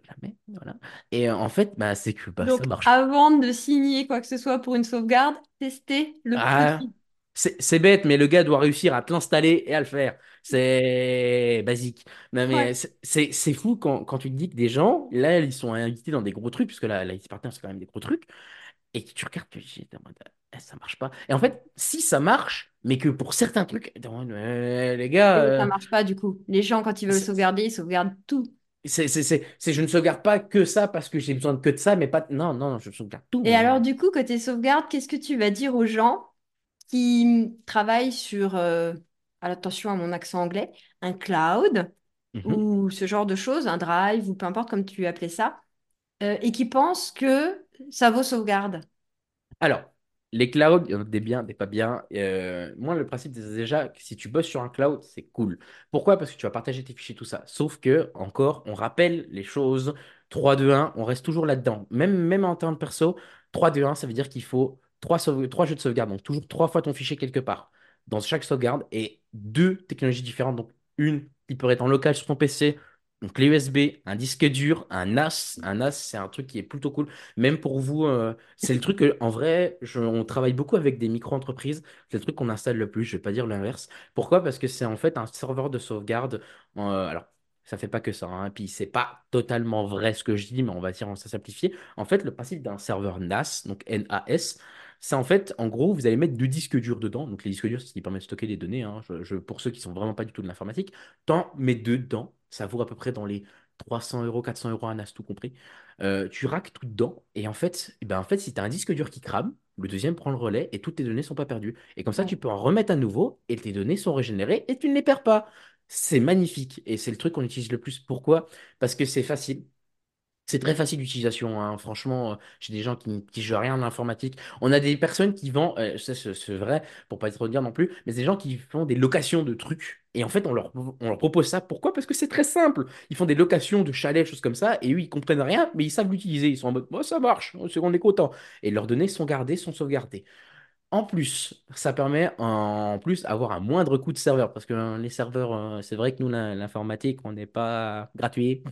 Jamais. Voilà. Et euh, en fait, bah, c'est que bah, ça Donc, marche. avant de signer quoi que ce soit pour une sauvegarde, testez le Ah, produit. c'est c'est bête, mais le gars doit réussir à te l'installer et à le faire. C'est basique. Non, mais Ouais. c'est c'est- c'est fou quand, quand tu te dis que des gens, là, ils sont invités dans des gros trucs, puisque là, la IT Partner, c'est quand même des gros trucs. Et tu regardes, tu dis, Eh, ça marche pas. Et en fait, si ça marche, mais que pour certains trucs, Euh, les gars, Et ça euh, marche pas du coup. Les gens, quand ils veulent sauvegarder, ils sauvegardent tout. c'est, je ne sauvegarde pas que ça parce que j'ai besoin que de ça, mais pas. Non, non, non, je sauvegarde tout, Et alors, du coup, côté sauvegarde, qu'est-ce que tu vas dire aux gens qui travaillent sur, euh, attention à mon accent anglais, un cloud Mhm. ou ce genre de choses, un drive ou peu importe comme tu appelais ça, euh, et qui pensent que ça vaut sauvegarde. Alors, les clouds, il y en a des biens, des pas bien. Euh, moi, le principe, déjà que si tu bosses sur un cloud, c'est cool. Pourquoi? Parce que tu vas partager tes fichiers, tout ça. Sauf que, encore, on rappelle les choses. 3, 2, 1, on reste toujours là-dedans. Même, même en termes perso, 3, 2, 1, ça veut dire qu'il faut trois, sauve- trois jeux de sauvegarde. Donc, toujours trois fois ton fichier quelque part. Dans chaque sauvegarde, et deux technologies différentes. Donc, une qui peut être en local sur ton PC. Donc, clé USB, un disque dur, un NAS. Un NAS, c'est un truc qui est plutôt cool. Même pour vous, euh, c'est le truc que, en vrai, on travaille beaucoup avec des micro-entreprises. C'est le truc qu'on installe le plus. Je vais pas dire l'inverse. Pourquoi? Parce que c'est en fait un serveur de sauvegarde. euh, alors, ça fait pas que ça. Hein, puis c'est pas totalement vrai ce que je dis, mais on va dire, ça simplifier. En fait, le principe d'un serveur NAS, donc NAS, c'est en fait, en gros, vous allez mettre deux disques durs dedans. Donc les disques durs, c'est ce qui permet de stocker des données. hein. Pour ceux qui sont vraiment pas du tout de l'informatique, t'en mets deux dedans. Ça vaut à peu près dans les 300 euros, 400 euros un NAS tout compris. Euh, tu raques tout dedans et en fait, eh ben en fait si tu as un disque dur qui crame, le deuxième prend le relais et toutes tes données sont pas perdues. Et comme ça, Ouais. tu peux en remettre à nouveau et tes données sont régénérées et tu ne les perds pas. C'est magnifique et c'est le truc qu'on utilise le plus. Pourquoi? Parce que c'est facile. C'est très facile d'utilisation, hein. Franchement, euh, j'ai des gens qui, qui jouent rien en informatique. On a des personnes qui vendent, euh, ça c'est vrai, pour pas trop dire non plus, mais c'est des gens qui font des locations de trucs. Et en fait, on leur, propose ça. Pourquoi? Parce que c'est très simple. Ils font des locations de chalets, choses comme ça, et eux, ils comprennent rien, mais ils savent l'utiliser. Ils sont en mode, Bon, ça marche, c'est- on est content. Et leurs données sont gardées, sont sauvegardées. En plus, ça permet en plus d'avoir un moindre coût de serveur, parce que euh, les serveurs, euh, c'est vrai que nous, l'in- l'informatique, on n'est pas gratuit.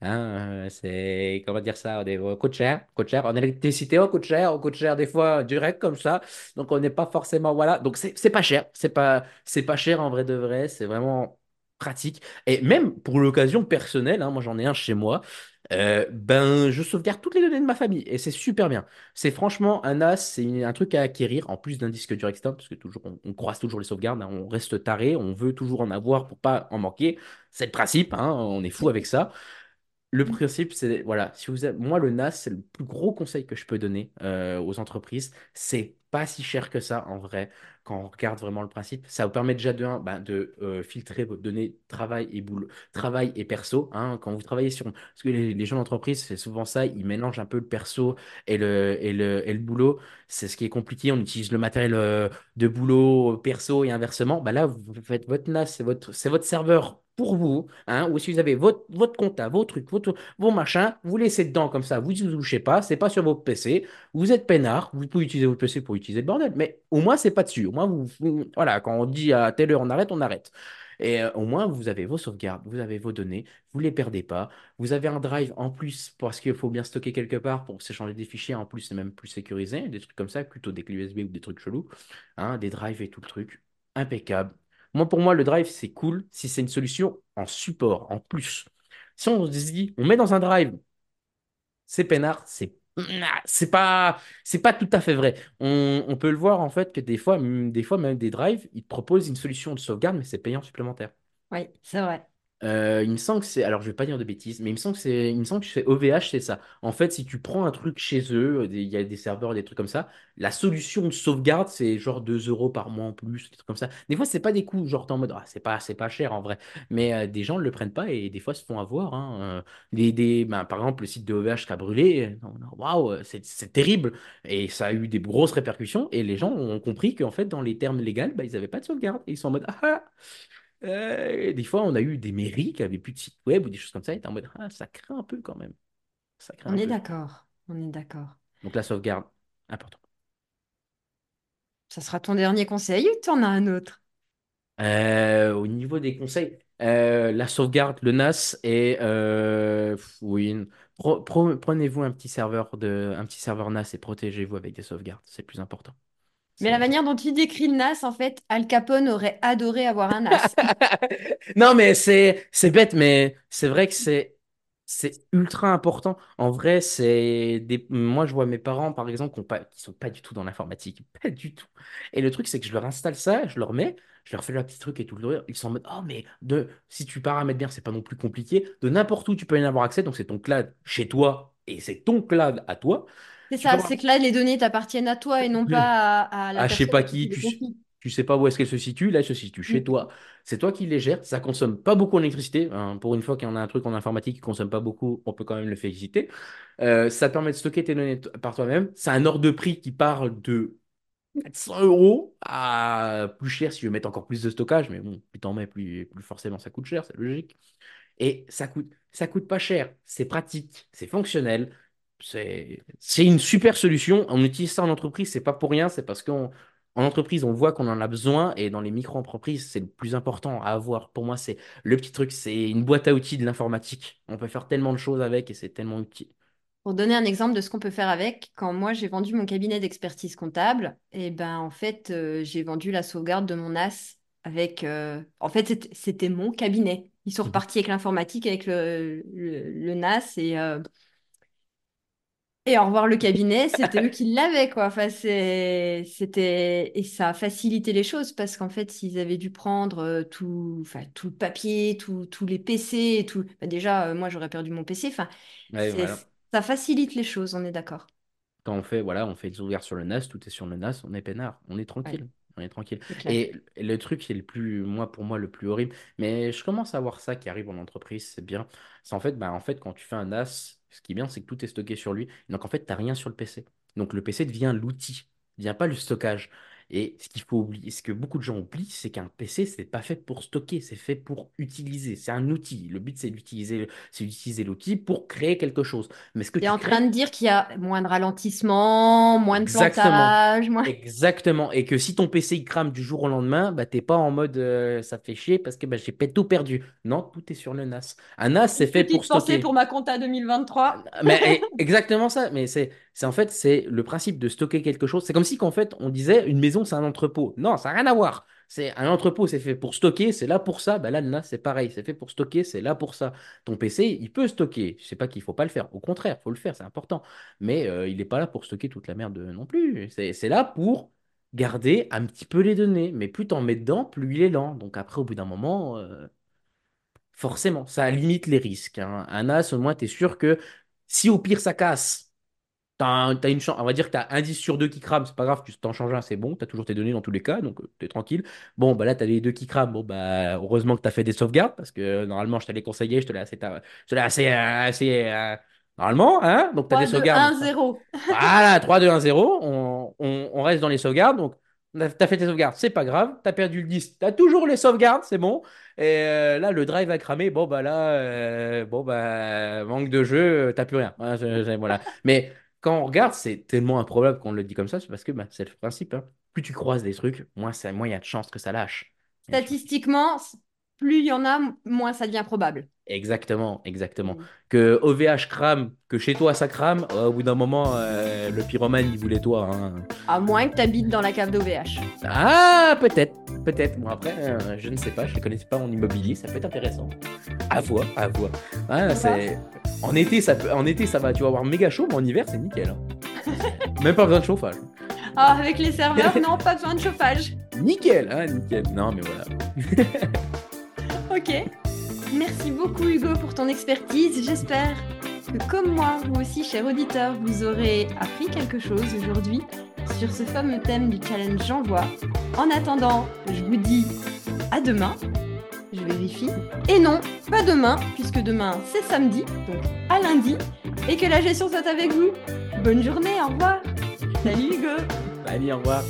Hein, euh, c'est, comment dire ça, on est, on coûte cher, coûte cher. En électricité, on coûte cher, on coûte cher des fois direct comme ça. Donc, on n'est pas forcément, voilà. Donc, c'est c'est pas cher. C'est pas, c'est pas cher en vrai de vrai. C'est vraiment pratique. Et même pour l'occasion personnelle, hein, moi, j'en ai un chez moi. euh, ben, je sauvegarde toutes les données de ma famille et c'est super bien. C'est franchement un as, c'est un truc à acquérir en plus d'un disque dur externe parce que toujours on, on croise toujours les sauvegardes, hein, on reste taré, on veut toujours en avoir pour pas en manquer. C'est le principe, hein, on est fou avec ça. Le principe, c'est, voilà, si vous avez- moi, le NAS, c'est le plus gros conseil que je peux donner euh, aux entreprises. C'est pas si cher que ça, en vrai, quand on regarde vraiment le principe. Ça vous permet déjà de, de euh, filtrer vos données travail et boulot, travail et perso. hein. quand vous travaillez sur... Parce que les, les gens d'entreprise, c'est souvent ça, ils mélangent un peu le perso et le, et le, et le boulot. C'est ce qui est compliqué. On utilise le matériel euh, de boulot perso et inversement. Bah là, vous faites votre NAS, c'est votre, votre serveur pour vous, hein, ou si vous avez votre, votre compta, vos trucs, votre, vos machins, vous laissez dedans comme ça, vous ne vous touchez pas, c'est pas sur votre PC, vous êtes peinard, vous pouvez utiliser votre PC pour utiliser le bordel, mais au moins c'est pas dessus, moins vous, voilà, quand on dit à telle heure on arrête, on arrête. Et euh, au moins vous avez vos sauvegardes, vous avez vos données, vous les perdez pas, vous avez un drive en plus parce qu'il faut bien stocker quelque part pour s'échanger des fichiers, en plus c'est même plus sécurisé, des trucs comme ça, plutôt des clés USB ou des trucs chelous, hein, des drives et tout le truc, impeccable. Moi, pour moi, le drive, c'est cool si c'est une solution en support, en plus. Si on se dit, on met dans un drive, c'est peinard, c'est c'est pas c'est pas tout à fait vrai. On, peut le voir en fait que des fois, des fois même des drives, ils proposent une solution de sauvegarde, mais c'est payant supplémentaire. Oui, c'est vrai. Euh, il me semble que c'est, alors je vais pas dire de bêtises, mais il me semble que c'est, il me semble que OVH, c'est ça. En fait, si tu prends un truc chez eux, euh, il y a des serveurs, des trucs comme ça, la solution de sauvegarde, c'est genre 2 euros par mois en plus, des trucs comme ça. Des fois, c'est pas des coûts, genre t'es en mode, ah, c'est pas, c'est pas cher en vrai, mais euh, des gens ne le prennent pas et des fois se font avoir. hein. Des, des, ben, par exemple, le site de OVH qui a brûlé, waouh, c'est c'est terrible et ça a eu des grosses répercussions et les gens ont compris qu'en fait, dans les termes légaux, bah, ils n'avaient pas de sauvegarde et ils sont en mode, ah, ah, euh, des fois, on a eu des mairies qui avaient plus de site web ou des choses comme ça, et t'es en mode, ah, ça craint un peu quand même. Ça craint On un est peu. d'accord. On est d'accord. Donc la sauvegarde, important. Ça sera ton dernier conseil ou tu en as un autre? Euh, au niveau des conseils, euh, la sauvegarde, le NAS et euh, oui, pre- pre- prenez-vous un petit serveur de, un petit serveur NAS et protégez-vous avec des sauvegardes, c'est le plus important. Mais la manière dont tu décris le NAS, en fait, Al Capone aurait adoré avoir un NAS. Non, mais c'est c'est bête, mais c'est vrai que c'est c'est ultra important. En vrai, c'est des moi je vois mes parents par exemple qui pas qui sont pas du tout dans l'informatique, pas du tout. Et le truc c'est que je leur installe ça, je leur mets, je leur fais leur petit truc et tout le ils sont en mode "Oh mais de si tu paramètres bien, c'est pas non plus compliqué. De n'importe où tu peux y avoir accès, donc c'est ton cloud chez toi et c'est ton cloud à toi. C'est ça, c'est que là, les données t'appartiennent à toi et non pas à, à la à je sais pas qui tu qui, tu, sais pas où est-ce qu'elle se situe, là elle se situe chez Mm. toi, c'est toi qui les gères, ça consomme pas beaucoup en électricité, hein. Pour une fois qu'il y en a un truc en informatique qui consomme pas beaucoup, on peut quand même le féliciter. Euh, ça te permet de stocker tes données par toi-même, c'est un ordre de prix qui parle de 400 euros à plus cher si je veux mettre encore plus de stockage, mais bon, plus t'en mets, plus, plus forcément ça coûte cher, c'est logique. Et ça coûte, ça coûte pas cher, c'est pratique, c'est fonctionnel, c'est, une super solution. On utilise ça en entreprise, c'est pas pour rien, c'est parce qu'en en entreprise, on voit qu'on en a besoin et dans les micro-entreprises, c'est le plus important à avoir. Pour moi, c'est le petit truc, c'est une boîte à outils de l'informatique. On peut faire tellement de choses avec et c'est tellement utile. Pour donner un exemple de ce qu'on peut faire avec, quand moi j'ai vendu mon cabinet d'expertise comptable, et ben en fait euh, j'ai vendu la sauvegarde de mon NAS avec. euh, En fait c'était mon cabinet. Ils sont Mhm. repartis avec l'informatique, avec le, le, le NAS et euh, et au revoir le cabinet, c'était eux qui l'avaient quoi. Enfin c'était et ça a facilité les choses parce qu'en fait s'ils avaient dû prendre euh, tout enfin tout le papier, tout- tous les PC et tout, bah, déjà euh, moi j'aurais perdu mon PC. Enfin Ouais, c'est voilà. ça facilite les choses, on est d'accord. Quand on fait, voilà, on fait une sauvegarde sur le NAS, tout est sur le NAS, on est peinard, on est Ouais. On est tranquille. Et le truc qui est le plus, moi, pour moi, le plus horrible, mais je commence à voir ça qui arrive en entreprise, c'est bien. C'est en fait, bah, en fait, quand tu fais un NAS, ce qui est bien, c'est que tout est stocké sur lui. Donc, en fait, tu n'as rien sur le PC. Donc, le PC devient l'outil, devient pas le stockage. Et ce qu'il faut oublier, ce que beaucoup de gens oublient, c'est qu'un PC, c'est pas fait pour stocker, c'est fait pour utiliser. C'est un outil. Le but, c'est d'utiliser, c'est d'utiliser l'outil pour créer quelque chose. Mais ce que Tu es en crées, train de dire qu'il y a moins de ralentissement, moins de Exactement. plantage, moins... Exactement. Et que si ton PC il crame du jour au lendemain, bah t'es pas en mode euh, ça fait chier parce que bah, j'ai tout perdu. Non, tout est sur le NAS. Un NAS, c'est fait pour stocker. pour ma compta 2023. Mais eh, exactement ça. Mais c'est, c'est en fait, c'est le principe de stocker quelque chose. C'est comme si qu'en fait, on disait une maison, c'est un entrepôt. Non, ça n'a rien à voir. C'est un entrepôt, c'est fait pour stocker, c'est là pour ça. Bah là, NAS, c'est pareil, c'est fait pour stocker, c'est là pour ça. Ton PC, il peut stocker. Je sais pas qu'il faut pas le faire. Au contraire, faut le faire, c'est important. Mais euh, il n'est pas là pour stocker toute la merde non plus. C'est, là pour garder un petit peu les données. Mais plus t'en mets dedans, plus il est lent. Donc après, au bout d'un moment, euh, forcément, ça limite les risques. hein. Un NAS, au moins, tu es sûr que si au pire ça casse, t'as un- t'as une chance, on va dire que tu as un 10 sur 2 qui crame, c'est pas grave, tu t'en changes un, c'est bon, tu as toujours tes données dans tous les cas, donc tu es tranquille. Bon, bah là, tu as les deux qui crament, bon, bah heureusement que tu as fait des sauvegardes, parce que euh, normalement, je t'allais conseiller, je te l'ai assez, je te l'ai assez, euh, assez euh, normalement, hein, donc tu as 3, des 2, sauvegardes. 1, 0. Voilà, 3, 2, 1, 0. On, on- on reste dans les sauvegardes. Donc, t'as fait tes sauvegardes, c'est pas grave. T'as perdu le 10, t'as toujours les sauvegardes, c'est bon. Et euh, là, le drive a cramé. Bon, bah là, euh, bon, bah, manque de jeu, euh, t'as plus rien. Voilà. Mais quand on regarde, c'est tellement improbable qu'on le dit comme ça, c'est parce que bah, c'est le principe. hein. Plus tu croises des trucs, moins il y a de chances que ça lâche. Statistiquement, plus il y en a, moins ça devient probable. Exactement, exactement. Mm. Que OVH crame, que chez toi ça crame, euh, au bout d'un moment, euh, le pyromane, il voulait toi. hein. À moins que tu habites dans la cave d'OVH. Ah, peut-être, peut-être. Bon, après, euh, je ne sais pas, je ne connais pas en immobilier, ça peut être intéressant. À voir, à voir. Ah, c'est... En, été, ça peut... en été, ça va, tu vas avoir méga chaud, mais en hiver, c'est nickel. hein. Même pas besoin de chauffage. Ah, avec les serveurs, non, pas besoin de chauffage. Nickel, hein, nickel. Non, mais voilà. Ok. Merci beaucoup Hugo pour ton expertise. J'espère que comme moi, vous aussi, chers auditeurs, vous aurez appris quelque chose aujourd'hui sur ce fameux thème du challenge J'envoie. En attendant, je vous dis à demain. Je vérifie. Et non, pas demain, puisque demain c'est samedi, donc à lundi. Et que la gestion soit avec vous. Bonne journée, au revoir. Salut Hugo. Allez, au revoir.